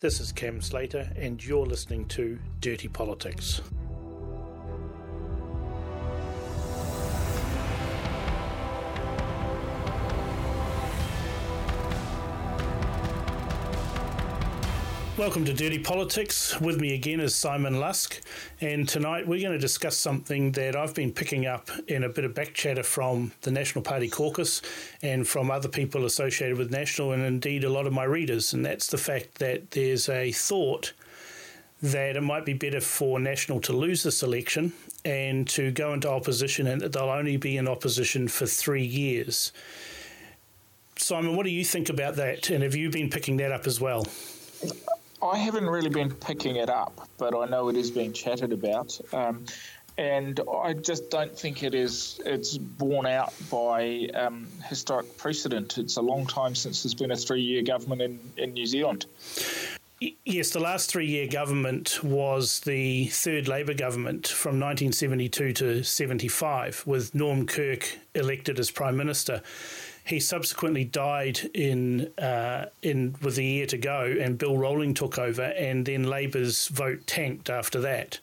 This is Cam Slater, and you're listening to Dirty Politics. Welcome to Dirty Politics. With me again is Simon Lusk, and tonight we're going to discuss something that I've been picking up in a bit of back chatter from the National Party caucus and from other people associated with National, and indeed a lot of my readers, and that's the fact that there's a thought that it might be better for National to lose this election and to go into opposition, and that they'll only be in opposition for three years. Simon, what do you think about that? And have you been picking that up as well? I haven't really been picking it up, but I know it is being chatted about. Um, and I just don't think it is. It's borne out by um, historic precedent. It's a long time since there's been a three-year government in, in New Zealand. Yes, the last three-year government was the third Labor government from 1972 to 75, with Norm Kirk elected as prime minister he subsequently died in uh, in with a year to go, and Bill Rowling took over, and then Labor's vote tanked after that.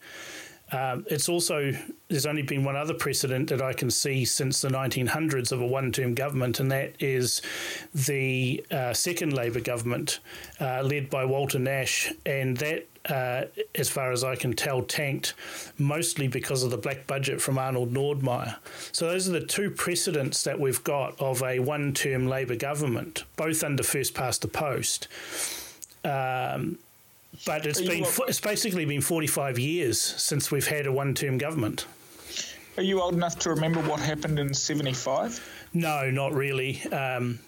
Um, it's also there's only been one other precedent that I can see since the 1900s of a one-term government, and that is the uh, second Labor government uh, led by Walter Nash, and that uh, as far as I can tell, tanked mostly because of the black budget from Arnold Nordmeyer. So those are the two precedents that we've got of a one term Labor government, both under first past the post. Um, but it's been it's basically been 45 years since we've had a one term government. Are you old enough to remember what happened in 75? No, not really. Um,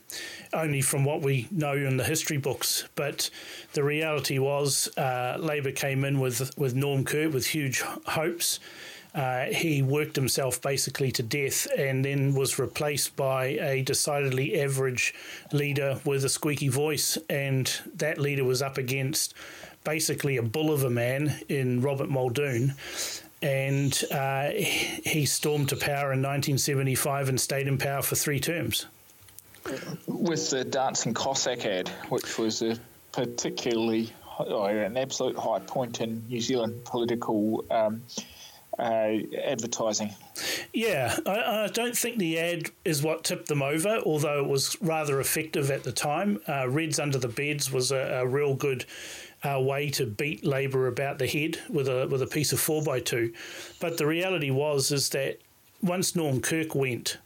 only from what we know in the history books. But the reality was, uh, Labor came in with with Norm Kirk with huge hopes. Uh, he worked himself basically to death and then was replaced by a decidedly average leader with a squeaky voice. And that leader was up against basically a bull of a man in Robert Muldoon. And uh, he stormed to power in 1975 and stayed in power for three terms with the Dancing Cossack ad, which was a particularly oh, an absolute high point in New Zealand political um, uh, advertising. Yeah, I, I, don't think the ad is what tipped them over, although it was rather effective at the time. Uh, Reds Under the Beds was a, a real good uh, way to beat Labor about the head with a with a piece of four by two. But the reality was is that once Norm Kirk went,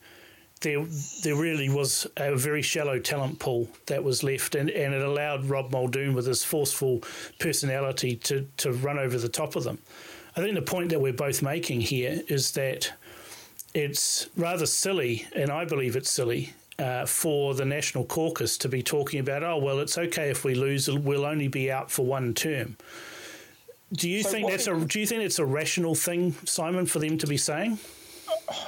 there there really was a very shallow talent pool that was left, and, and it allowed Rob Muldoon with his forceful personality to to run over the top of them. I think the point that we're both making here is that it's rather silly, and I believe it's silly. Uh, for the National Caucus to be talking about, oh well, it's okay if we lose, we'll only be out for one term. Do you so think that's a do you think it's a rational thing, Simon, for them to be saying?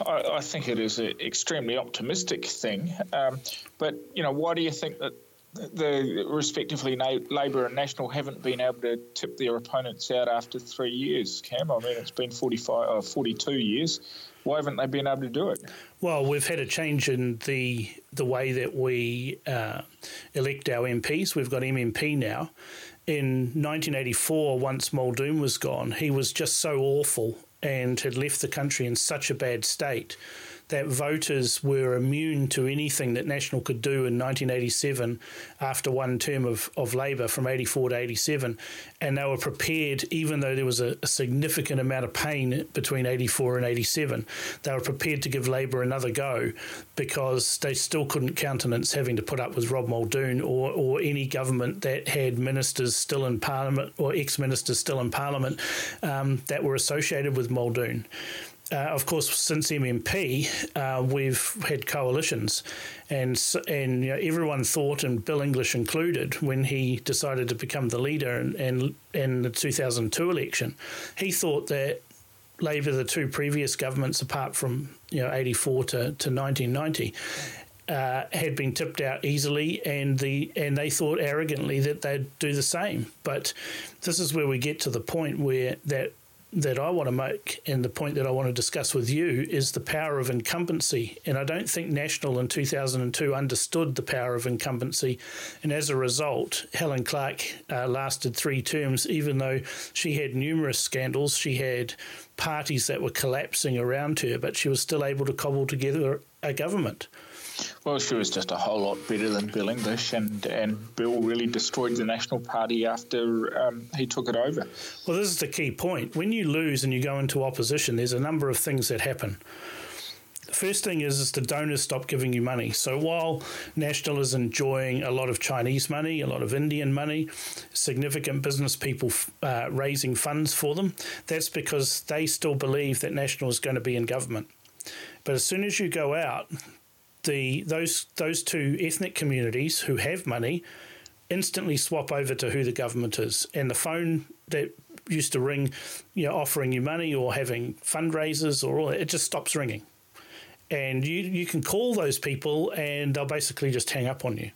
I, I think it is an extremely optimistic thing. Um, but, you know, why do you think that the respectively Labor and National haven't been able to tip their opponents out after three years, Cam? I mean, it's been 45, uh, 42 years. Why haven't they been able to do it? Well, we've had a change in the the way that we uh, elect our MPs. We've got MMP now. In 1984, once Muldoon was gone, he was just so awful and had left the country in such a bad state that voters were immune to anything that National could do in 1987 after one term of, of Labor from 84 to 87. And they were prepared, even though there was a, a significant amount of pain between 84 and 87, they were prepared to give Labor another go because they still couldn't countenance having to put up with Rob Muldoon or, or any government that had ministers still in Parliament or ex ministers still in Parliament um, that were associated with Muldoon uh, of course, since MMP, uh, we've had coalitions, and and you know, everyone thought, and Bill English included, when he decided to become the leader in, in, in the 2002 election, he thought that Labor, the two previous governments, apart from you know 84 to, to 1990. Uh, had been tipped out easily, and the and they thought arrogantly that they'd do the same. But this is where we get to the point where that that I want to make and the point that I want to discuss with you is the power of incumbency. And I don't think National in 2002 understood the power of incumbency. And as a result, Helen Clark uh, lasted three terms, even though she had numerous scandals. She had parties that were collapsing around her, but she was still able to cobble together a government. Well, she was just a whole lot better than Bill English, and, and Bill really destroyed the National Party after um, he took it over. Well, this is the key point. When you lose and you go into opposition, there's a number of things that happen. The first thing is, is the donors stop giving you money. So while National is enjoying a lot of Chinese money, a lot of Indian money, significant business people uh, raising funds for them, that's because they still believe that National is going to be in government. But as soon as you go out, the those those two ethnic communities who have money instantly swap over to who the government is, and the phone that used to ring, you know, offering you money or having fundraisers or all that, it just stops ringing, and you you can call those people and they'll basically just hang up on you.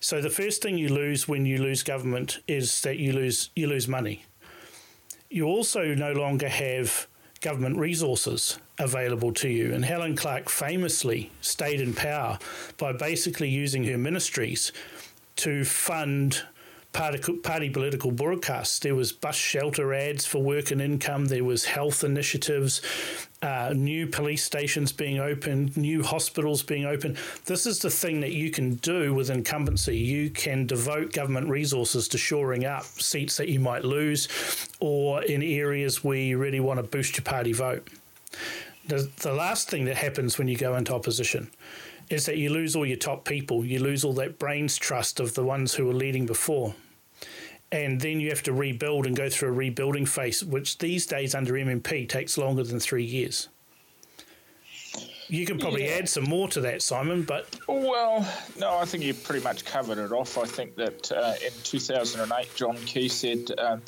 So the first thing you lose when you lose government is that you lose you lose money. You also no longer have government resources available to you. And Helen Clark famously stayed in power by basically using her ministries to fund party, political broadcasts. There was bus shelter ads for work and income. There was health initiatives, uh, new police stations being opened, new hospitals being opened. This is the thing that you can do with incumbency. You can devote government resources to shoring up seats that you might lose, or in areas where you really want to boost your party vote. The, the last thing that happens when you go into opposition is that you lose all your top people. You lose all that brains trust of the ones who were leading before and then you have to rebuild and go through a rebuilding phase, which these days under MMP takes longer than three years. You can probably yeah. add some more to that, Simon, but. Well, no, I think you pretty much covered it off. I think that uh, in 2008, John Key said. Uh,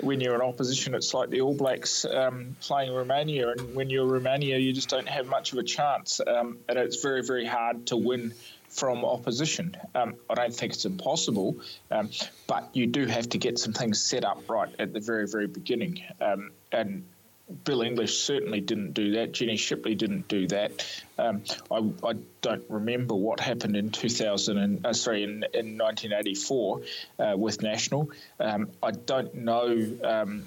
when you're in opposition, it's like the All Blacks um, playing Romania, and when you're Romania, you just don't have much of a chance, um, and it's very, very hard to win from opposition. Um, I don't think it's impossible, um, but you do have to get some things set up right at the very, very beginning. Um, and Bill English certainly didn't do that. Jenny Shipley didn't do that. Um, I, I, don't remember what happened in 2000 and uh, sorry in, in 1984 uh, with National. Um, I don't know um,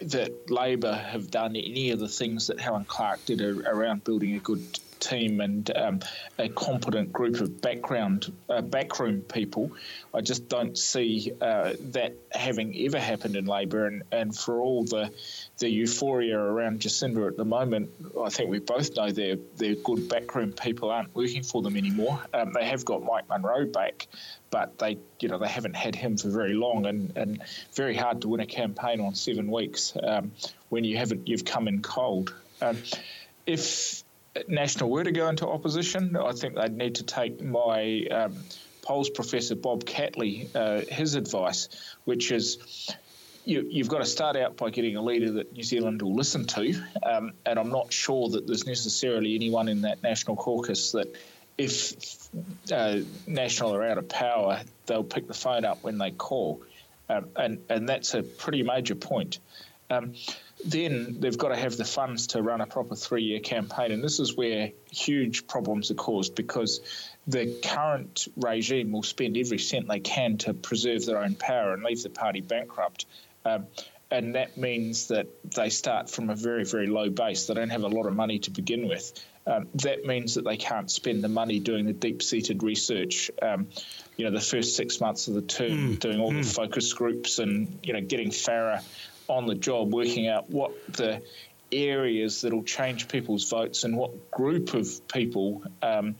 that Labor have done any of the things that Helen Clark did around building a good team and um, a competent group of background uh, backroom people. I just don't see uh, that having ever happened in Labor, and, and for all the the euphoria around Jacinda at the moment, I think we both know their their good backroom people aren't working for them anymore. Um, they have got Mike Munro back, but they you know they haven't had him for very long, and, and very hard to win a campaign on seven weeks um, when you haven't you've come in cold. Um, if National were to go into opposition, I think they'd need to take my um, polls professor Bob Catley uh, his advice, which is you, have got to start out by getting a leader that New Zealand will listen to, um, and I'm not sure that there's necessarily anyone in that national caucus that. If uh, National are out of power, they'll pick the phone up when they call, um, and and that's a pretty major point. Um, then they've got to have the funds to run a proper three year campaign. And this is where huge problems are caused because the current regime will spend every cent they can to preserve their own power and leave the party bankrupt. Um, and that means that they start from a very, very low base. They don't have a lot of money to begin with. Um, that means that they can't spend the money doing the deep seated research. Um, you know, the first six months of the term, mm. doing all mm. the focus groups and, you know, getting Farrar on the job working out what the areas that'll change people's votes and what group of people um,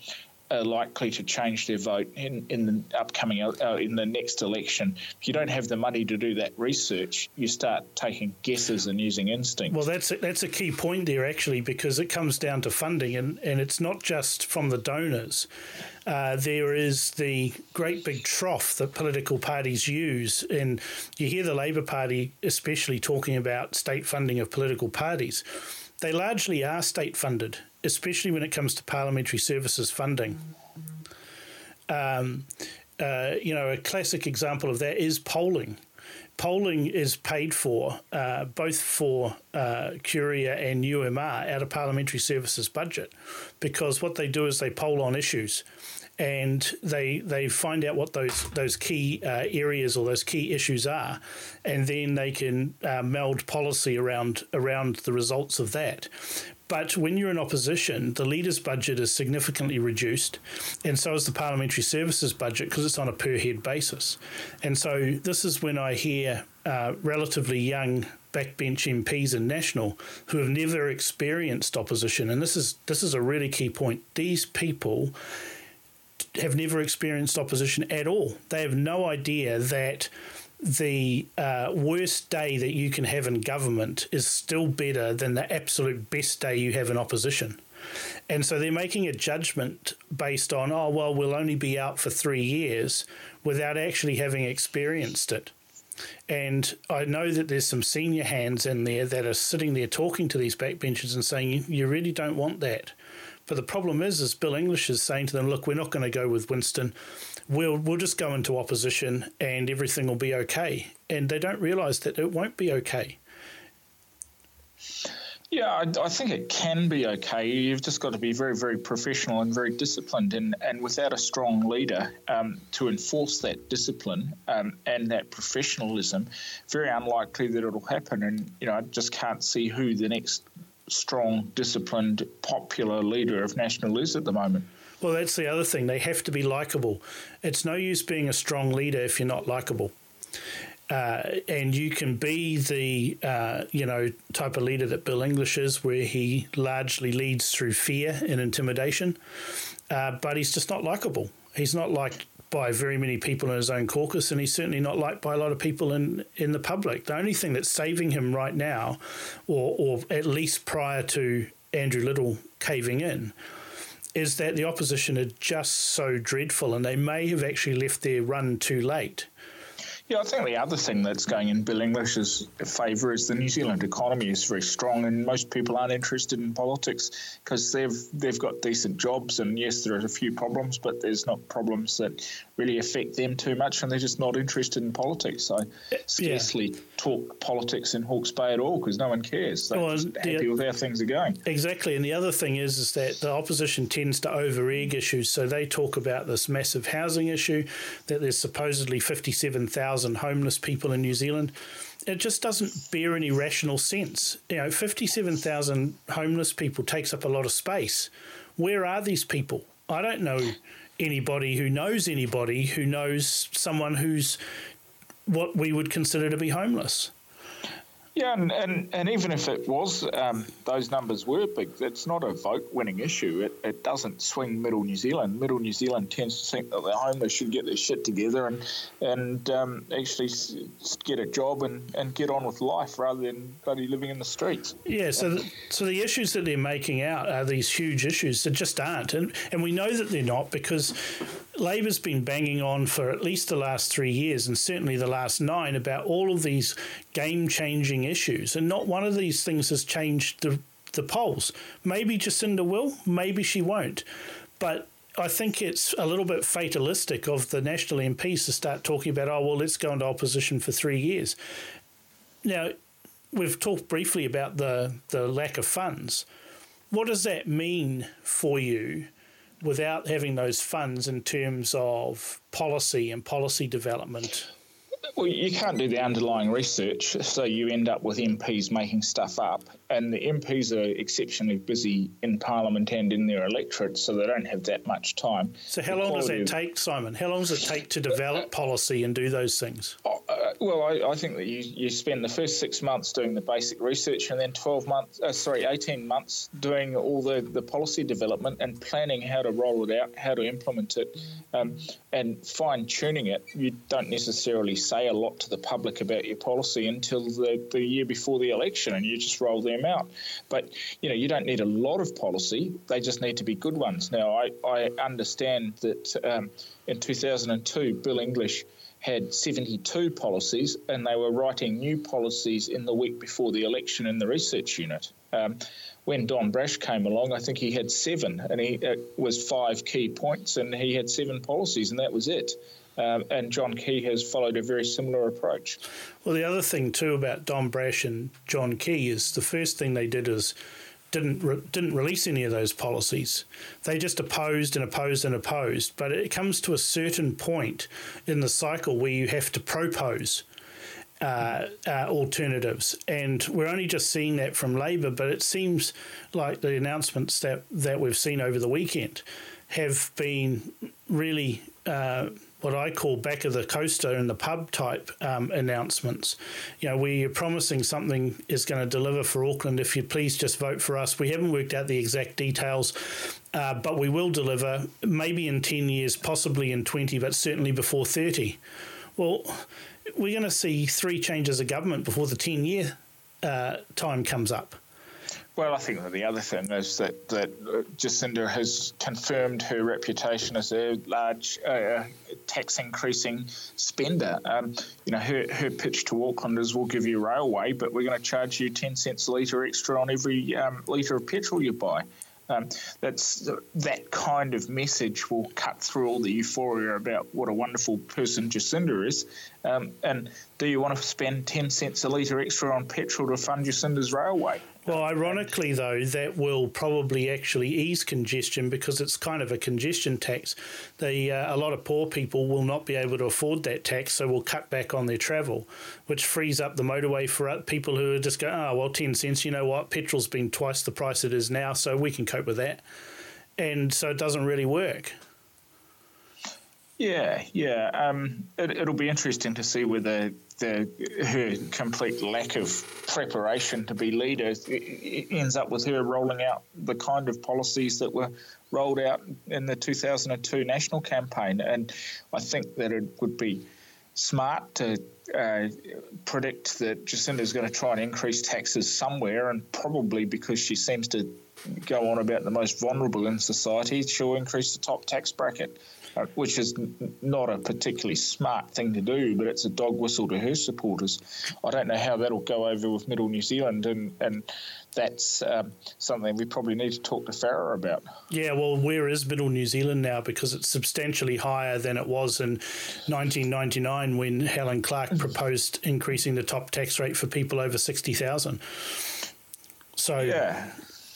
are likely to change their vote in, in the upcoming uh, in the next election. If you don't have the money to do that research, you start taking guesses and using instinct. Well, that's a, that's a key point there actually because it comes down to funding and, and it's not just from the donors. Uh, there is the great big trough that political parties use. And you hear the Labor Party, especially, talking about state funding of political parties. They largely are state funded, especially when it comes to parliamentary services funding. Um, uh, you know, a classic example of that is polling polling is paid for uh, both for uh, Curia and UMR out of Parliamentary Services budget because what they do is they poll on issues and they they find out what those those key uh, areas or those key issues are, and then they can uh, meld policy around around the results of that. But when you're in opposition, the leader's budget is significantly reduced, and so is the parliamentary services budget because it's on a per head basis. And so this is when I hear uh, relatively young backbench MPs in national who have never experienced opposition, and this is this is a really key point. These people have never experienced opposition at all. They have no idea that the uh, worst day that you can have in government is still better than the absolute best day you have in opposition. And so they're making a judgment based on, oh, well, we'll only be out for three years without actually having experienced it. And I know that there's some senior hands in there that are sitting there talking to these backbenchers and saying, you really don't want that. But the problem is, is Bill English is saying to them, look, we're not going to go with Winston we'll we'll just go into opposition and everything will be okay. And they don't realise that it won't be okay. Yeah, I, I, think it can be okay. You've just got to be very, very professional and very disciplined. And, and without a strong leader um, to enforce that discipline um, and that professionalism, very unlikely that it'll happen. And, you know, I just can't see who the next strong, disciplined, popular leader of National is at the moment. Well, that's the other thing. They have to be likable. It's no use being a strong leader if you're not likable. Uh, and you can be the uh, you know type of leader that Bill English is, where he largely leads through fear and intimidation, uh, but he's just not likable. He's not liked by very many people in his own caucus, and he's certainly not liked by a lot of people in, in the public. The only thing that's saving him right now, or, or at least prior to Andrew Little caving in, is that the opposition are just so dreadful and they may have actually left their run too late. Yeah, I think the other thing that's going in Bill English's favour is the New Zealand economy is very strong, and most people aren't interested in politics because they've they've got decent jobs, and yes, there are a few problems, but there's not problems that really affect them too much, and they're just not interested in politics. I scarcely yeah. talk politics in Hawke's Bay at all because no one cares. They're well, just happy with how things are going. Exactly, and the other thing is is that the opposition tends to over egg issues, so they talk about this massive housing issue that there's supposedly fifty-seven thousand homeless people in New Zealand it just doesn't bear any rational sense. You know, 57,000 homeless people takes up a lot of space. Where are these people? I don't know anybody who knows anybody who knows someone who's what we would consider to be homeless. Yeah, and, and, and even if it was, um, those numbers were big, it's not a vote winning issue. It, it doesn't swing middle New Zealand. Middle New Zealand tends to think that the homeless should get their shit together and and um, actually get a job and, and get on with life rather than bloody living in the streets. Yeah, so the, so the issues that they're making out are these huge issues that just aren't. And, and we know that they're not because Labor's been banging on for at least the last three years and certainly the last nine about all of these game changing issues, and not one of these things has changed the the polls. Maybe Jacinda will, maybe she won't, but I think it's a little bit fatalistic of the national MPs to start talking about, oh well, let's go into opposition for three years. Now, we've talked briefly about the the lack of funds. What does that mean for you? Without having those funds in terms of policy and policy development? Well, you can't do the underlying research, so you end up with MPs making stuff up. And the MPs are exceptionally busy in Parliament and in their electorate, so they don't have that much time. So, how the long does that take, Simon? How long does it take to develop policy and do those things? Oh, Well, I, I, think that you, you spend the first six months doing the basic research and then 12 months, uh, sorry, 18 months doing all the, the policy development and planning how to roll it out, how to implement it, um, and fine tuning it. You don't necessarily say a lot to the public about your policy until the, the year before the election and you just roll them out. But, you know, you don't need a lot of policy, they just need to be good ones. Now, I, I understand that um, in 2002, Bill English had 72 policies, and they were writing new policies in the week before the election in the research unit. Um, when Don Brash came along, I think he had seven, and he uh, was five key points, and he had seven policies, and that was it. Um, and John Key has followed a very similar approach. Well, the other thing too about Don Brash and John Key is the first thing they did is didn't re- didn't release any of those policies. They just opposed and opposed and opposed. But it comes to a certain point in the cycle where you have to propose. Uh, uh, alternatives, and we're only just seeing that from Labor. But it seems like the announcements that that we've seen over the weekend have been really uh, what I call back of the coaster in the pub type um, announcements. You know, we're promising something is going to deliver for Auckland. If you please just vote for us. We haven't worked out the exact details, uh, but we will deliver maybe in 10 years, possibly in 20, but certainly before 30. Well, we're going to see three changes of government before the 10 year uh, time comes up. Well, I think the other thing is that, that Jacinda has confirmed her reputation as a large uh, tax increasing spender. Um, you know, her, her pitch to Auckland is we'll give you railway, but we're going to charge you 10 cents a litre extra on every um, litre of petrol you buy. Um, that's that kind of message will cut through all the euphoria about what a wonderful person Jacinda is. Um, and do you want to spend ten cents a litre extra on petrol to fund Jacinda's railway? Well, ironically, though, that will probably actually ease congestion because it's kind of a congestion tax. The uh, a lot of poor people will not be able to afford that tax, so will cut back on their travel, which frees up the motorway for people who are just going, oh, well, 10 cents, you know what, petrol's been twice the price it is now, so we can cope with that. And so it doesn't really work. Yeah, yeah. Um, it, will be interesting to see whether the her complete lack of preparation to be leader ends up with her rolling out the kind of policies that were rolled out in the 2002 national campaign. And I think that it would be smart to uh, predict that Jacinda is going to try and increase taxes somewhere, and probably because she seems to go on about the most vulnerable in society, she'll increase the top tax bracket. Which is not a particularly smart thing to do, but it's a dog whistle to her supporters. I don't know how that'll go over with Middle New Zealand, and, and that's um, something we probably need to talk to Farrar about. Yeah, well, where is Middle New Zealand now? Because it's substantially higher than it was in 1999 when Helen Clark proposed increasing the top tax rate for people over 60,000. So, yeah.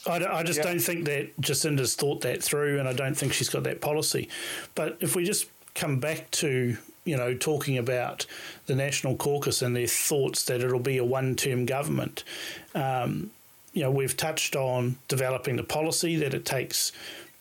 I, I just don't think that Jacinda's thought that through, and I don't think she's got that policy. But if we just come back to you know talking about the National Caucus and their thoughts that it'll be a one-term government, um, you know we've touched on developing the policy that it takes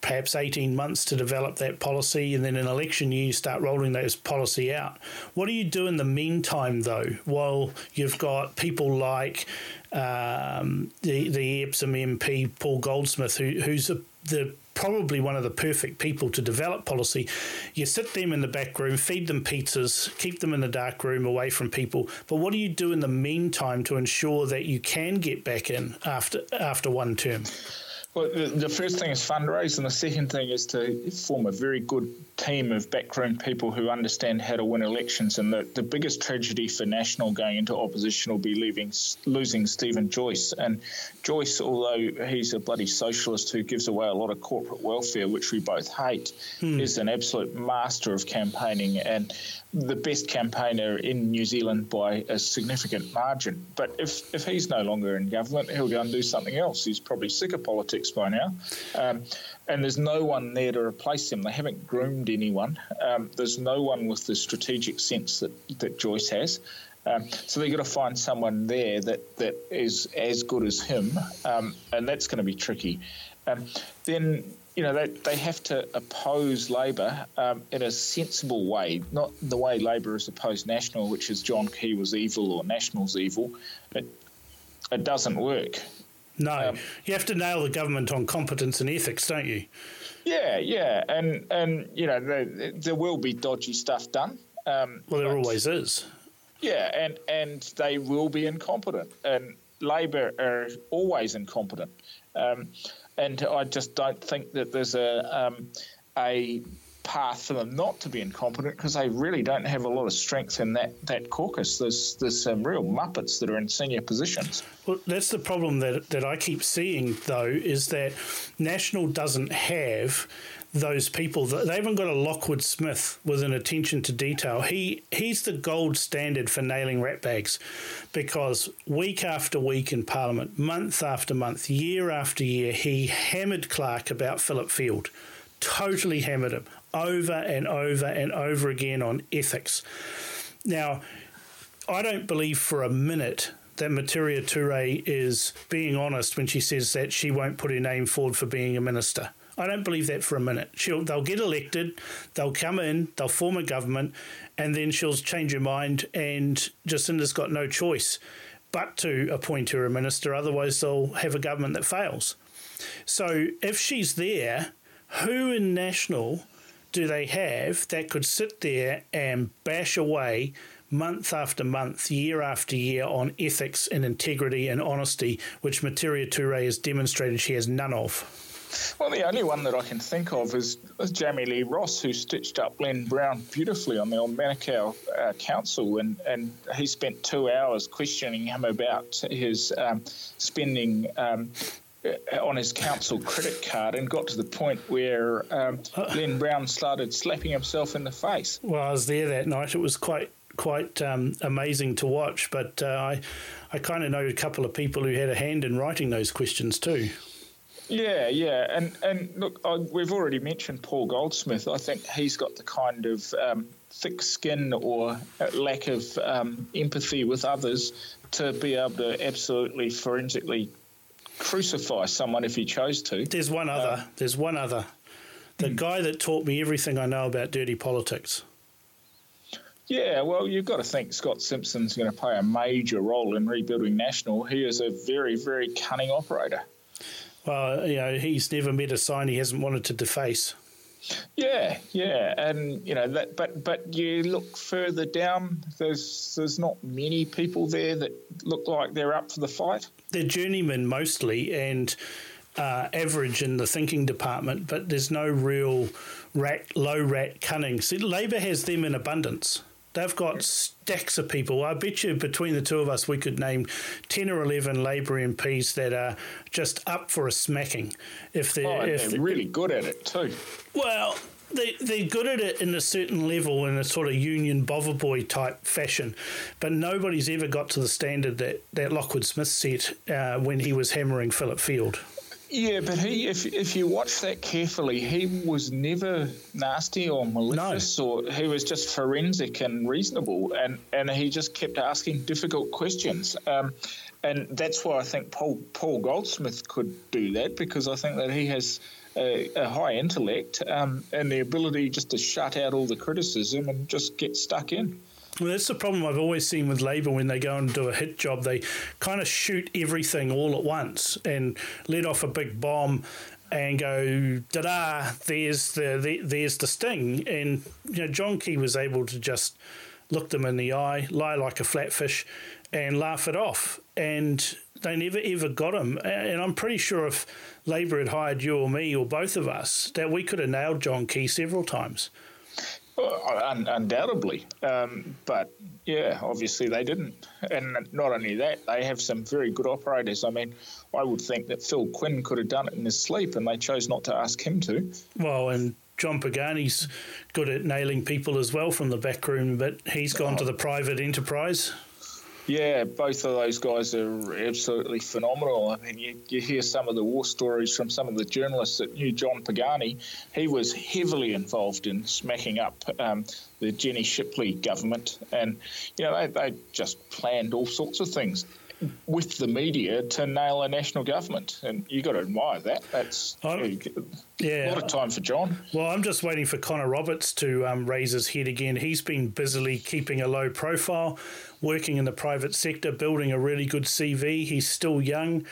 perhaps 18 months to develop that policy, and then in election year you start rolling those policy out. What do you do in the meantime, though, while you've got people like um, the the Epsom MP Paul Goldsmith, who, who's a, the probably one of the perfect people to develop policy. You sit them in the back room, feed them pizzas, keep them in the dark room away from people. But what do you do in the meantime to ensure that you can get back in after after one term? Well, the first thing is fundraise, and the second thing is to form a very good team of backroom people who understand how to win elections. And the, the biggest tragedy for National going into opposition will be leaving, losing Stephen Joyce. And Joyce, although he's a bloody socialist who gives away a lot of corporate welfare, which we both hate, hmm. is an absolute master of campaigning and the best campaigner in New Zealand by a significant margin. But if, if he's no longer in government, he'll go and do something else. He's probably sick of politics by now. Um, and there's no one there to replace him. They haven't groomed anyone. Um, there's no one with the strategic sense that, that Joyce has. Um, so they've got to find someone there that, that is as good as him, um, and that's going to be tricky. Um, then you know, they, they have to oppose Labor um, in a sensible way, not the way Labor has opposed National, which is John Key was evil or National's evil. It, it doesn't work. No, um, you have to nail the government on competence and ethics, don't you? Yeah, yeah, and and you know there, there will be dodgy stuff done. Um, well, there always is. Yeah, and and they will be incompetent, and Labor are always incompetent. Um, and I just don't think that there's a um, a path for them not to be incompetent because they really don't have a lot of strength in that, that caucus. There's there's some real muppets that are in senior positions. Well, that's the problem that that I keep seeing though is that National doesn't have those people. They haven't got a Lockwood Smith with an attention to detail. He he's the gold standard for nailing rat bags, because week after week in Parliament, month after month, year after year, he hammered Clark about Philip Field, totally hammered him over and over and over again on ethics. Now, I don't believe for a minute that Metiria Turei is being honest when she says that she won't put her name forward for being a minister. I don't believe that for a minute. She'll, they'll get elected, they'll come in, they'll form a government, and then she'll change her mind, and Jacinda's got no choice but to appoint her a minister. Otherwise, they'll have a government that fails. So if she's there, who in National do they have that could sit there and bash away month after month, year after year on ethics and integrity and honesty, which Metiria Turei has demonstrated she has none of? Well, the only one that I can think of is, is Jami-Lee Ross, who stitched up Len Brown beautifully on the Manukau uh, Council, and, and he spent two hours questioning him about his um, spending um, on his council credit card and got to the point where um, Len Brown started slapping himself in the face. Well, I was there that night. It was quite quite um, amazing to watch, but uh, I I kind of know a couple of people who had a hand in writing those questions too. Yeah, yeah, and and look, I, we've already mentioned Paul Goldsmith. I think he's got the kind of um, thick skin or lack of um, empathy with others to be able to absolutely forensically crucify someone if he chose to. There's one other. Um, There's one other. The hmm. guy that taught me everything I know about dirty politics. Yeah, well, you've got to think Scott Simpson's going to play a major role in rebuilding National. He is a very, very cunning operator. Well, you know, he's never met a sign he hasn't wanted to deface. Yeah, yeah, and you know that, but but you look further down. There's there's not many people there that look like they're up for the fight. They're journeymen mostly, and uh, average in the thinking department, but there's no real rat, low rat cunning. See, Labor has them in abundance. They've got stacks of people. I bet you between the two of us, we could name 10 or 11 Labor MPs that are just up for a smacking. If they're, oh, if they're really good at it too. Well, they, they're good at it in a certain level in a sort of union boy type fashion, but nobody's ever got to the standard that, that Lockwood Smith set uh, when he was hammering Philip Field. Yeah, but he, if if you watch that carefully, he was never nasty or malicious, no. or he was just forensic and reasonable, and and he just kept asking difficult questions. Um, and that's why I think Paul Paul Goldsmith could do that because I think that he has a, a high intellect um, and the ability just to shut out all the criticism and just get stuck in. Well, that's the problem I've always seen with Labor when they go and do a hit job. They kind of shoot everything all at once and let off a big bomb and go da da. There's the, the there's the sting, and you know John Key was able to just look them in the eye, lie like a flatfish, and laugh it off. And they never ever got him. And I'm pretty sure if Labor had hired you or me or both of us, that we could have nailed John Key several times. Un- undoubtedly, um, but yeah, obviously they didn't. And not only that, they have some very good operators. I mean, I would think that Phil Quinn could have done it in his sleep, and they chose not to ask him to. Well, and John Pagani's good at nailing people as well from the back room, but he's gone oh. to the private enterprise. Yeah, both of those guys are absolutely phenomenal. I mean, you, you hear some of the war stories from some of the journalists that knew John Pagani. He was heavily involved in smacking up um, the Jenny Shipley government, and you know they, they just planned all sorts of things with the media to nail a national government, and you got to admire that. That's yeah, a lot of time for John. Well, I'm just waiting for Connor Roberts to um, raise his head again. He's been busily keeping a low profile, working in the private sector, building a really good CV. He's still young.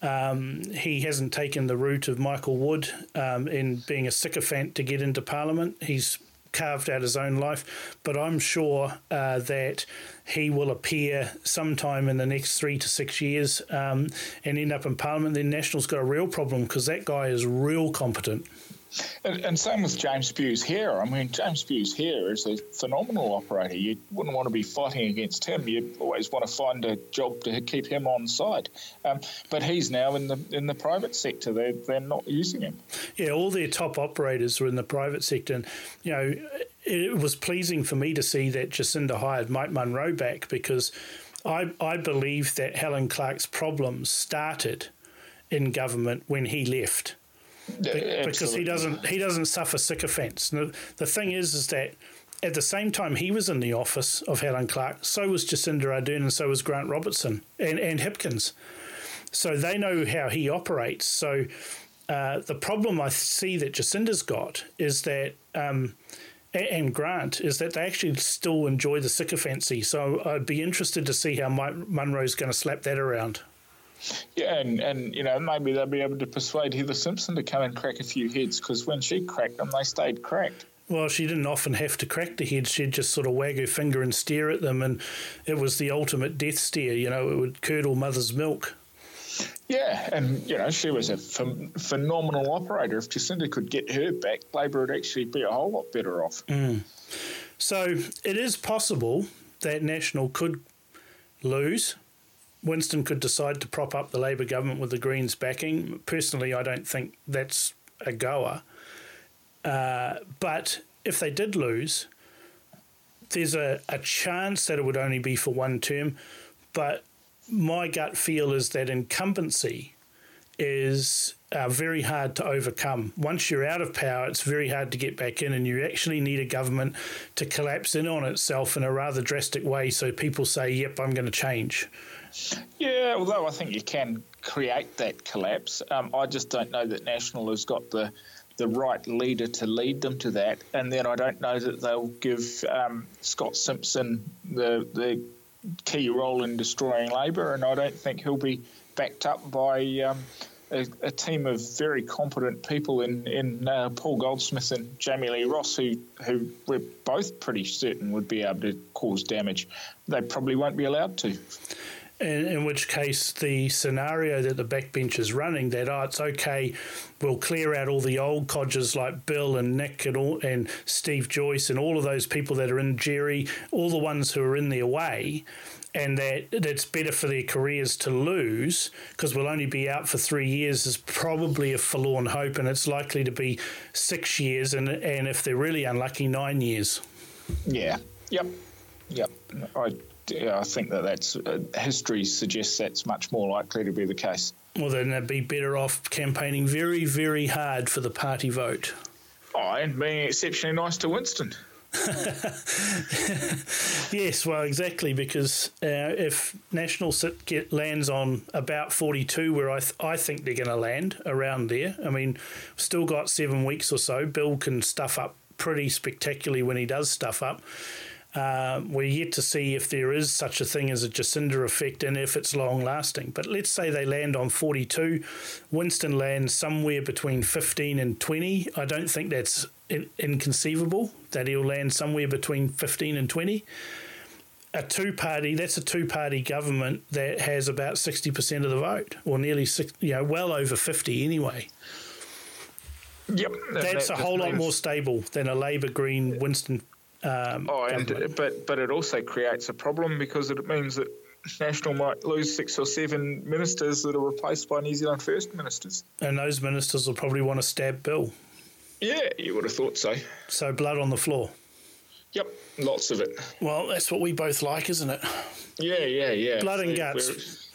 Um, he hasn't taken the route of Michael Wood um, in being a sycophant to get into Parliament. He's carved out his own life, but I'm sure uh, that he will appear sometime in the next three to six years um, and end up in Parliament. Then National's got a real problem because that guy is real competent. And, and, same with James Hughes here. I mean, James Hughes here is a phenomenal operator. You wouldn't want to be fighting against him. You always want to find a job to keep him on side. Um, but he's now in the in the private sector. They're they're not using him. Yeah, all their top operators are in the private sector, and you know, it was pleasing for me to see that Jacinda hired Mike Munro back because I I believe that Helen Clark's problems started in government when he left yeah, because he doesn't he doesn't suffer sycophants. The, the thing is, is that at the same time he was in the office of Helen Clark, so was Jacinda Ardern and so was Grant Robertson and, and Hipkins. So they know how he operates. So uh, the problem I see that Jacinda's got is that. Um, and Grant is that they actually still enjoy the sycophancy. So I'd be interested to see how Mike Munro's going to slap that around. Yeah, and, and you know maybe they'll be able to persuade Heather Simpson to come and crack a few heads because when she cracked them, they stayed cracked. Well, she didn't often have to crack the heads. She'd just sort of wag her finger and stare at them, and it was the ultimate death stare. You know, it would curdle mother's milk. Yeah, and you know she was a ph- phenomenal operator. If Jacinda could get her back, Labor would actually be a whole lot better off. Mm. So it is possible that National could lose Winston could decide to prop up the Labor government with the Greens backing. Personally, I don't think that's a goer. Uh, but if they did lose, there's a, a chance that it would only be for one term. But my gut feel is that incumbency is uh, very hard to overcome. Once you're out of power, it's very hard to get back in, and you actually need a government to collapse in on itself in a rather drastic way so people say, Yep, I'm going to change. Yeah, although I think you can create that collapse, um, I just don't know that National has got the the right leader to lead them to that, and then I don't know that they'll give um, Scott Simpson the the key role in destroying Labor, and I don't think he'll be backed up by. Um, a, a, team of very competent people in in uh, Paul Goldsmith and Jami-Lee Ross, who who we're both pretty certain would be able to cause damage. They probably won't be allowed to in, in, which case the scenario that the backbench is running that oh it's okay we'll clear out all the old codgers like Bill and Nick and all and Steve Joyce and all of those people that are in Gerry all the ones who are in their way and that it's better for their careers to lose because we'll only be out for three years is probably a forlorn hope and it's likely to be six years and and if they're really unlucky nine years. Yeah. Yep. Yep. I yeah, I think that that's uh, history suggests that's much more likely to be the case. Well, then they'd be better off campaigning very, very hard for the party vote. Oh, and being exceptionally nice to Winston. yes, well, exactly, because uh, if National get, lands on about 42, where I, th- I think they're going to land around there, I mean, still got seven weeks or so. Bill can stuff up pretty spectacularly when he does stuff up. Uh, we're yet to see if there is such a thing as a Jacinda effect and if it's long lasting. But let's say they land on 42, Winston lands somewhere between 15 and 20. I don't think that's in- inconceivable that he'll land somewhere between 15 and 20. A two party, that's a two party government that has about 60% of the vote, or nearly, six, you know, well over 50 anyway. Yep. That's that a whole lot more stable than a Labor Green Winston um, oh, and, but but it also creates a problem because it means that National might lose six or seven ministers that are replaced by New Zealand First ministers. And those ministers will probably want to stab Bill. Yeah, you would have thought so. So blood on the floor. Yep, lots of it. Well, that's what we both like, isn't it? Yeah, yeah, yeah. Blood and guts.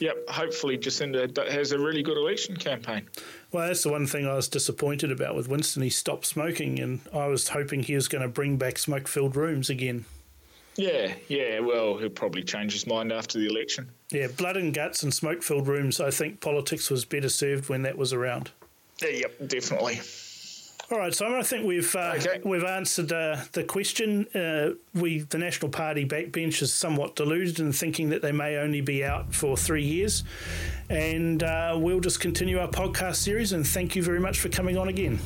Yep, hopefully Jacinda has a really good election campaign. Well, that's the one thing I was disappointed about with Winston. He stopped smoking, and I was hoping he was going to bring back smoke filled rooms again. Yeah, yeah, well, he'll probably change his mind after the election. Yeah, blood and guts and smoke filled rooms. I think politics was better served when that was around. Yeah, yep, definitely. All right, Simon. I think we've uh, okay. we've answered uh, the question. Uh, we the National Party backbench is somewhat deluded in thinking that they may only be out for three years, and uh, we'll just continue our podcast series. And thank you very much for coming on again.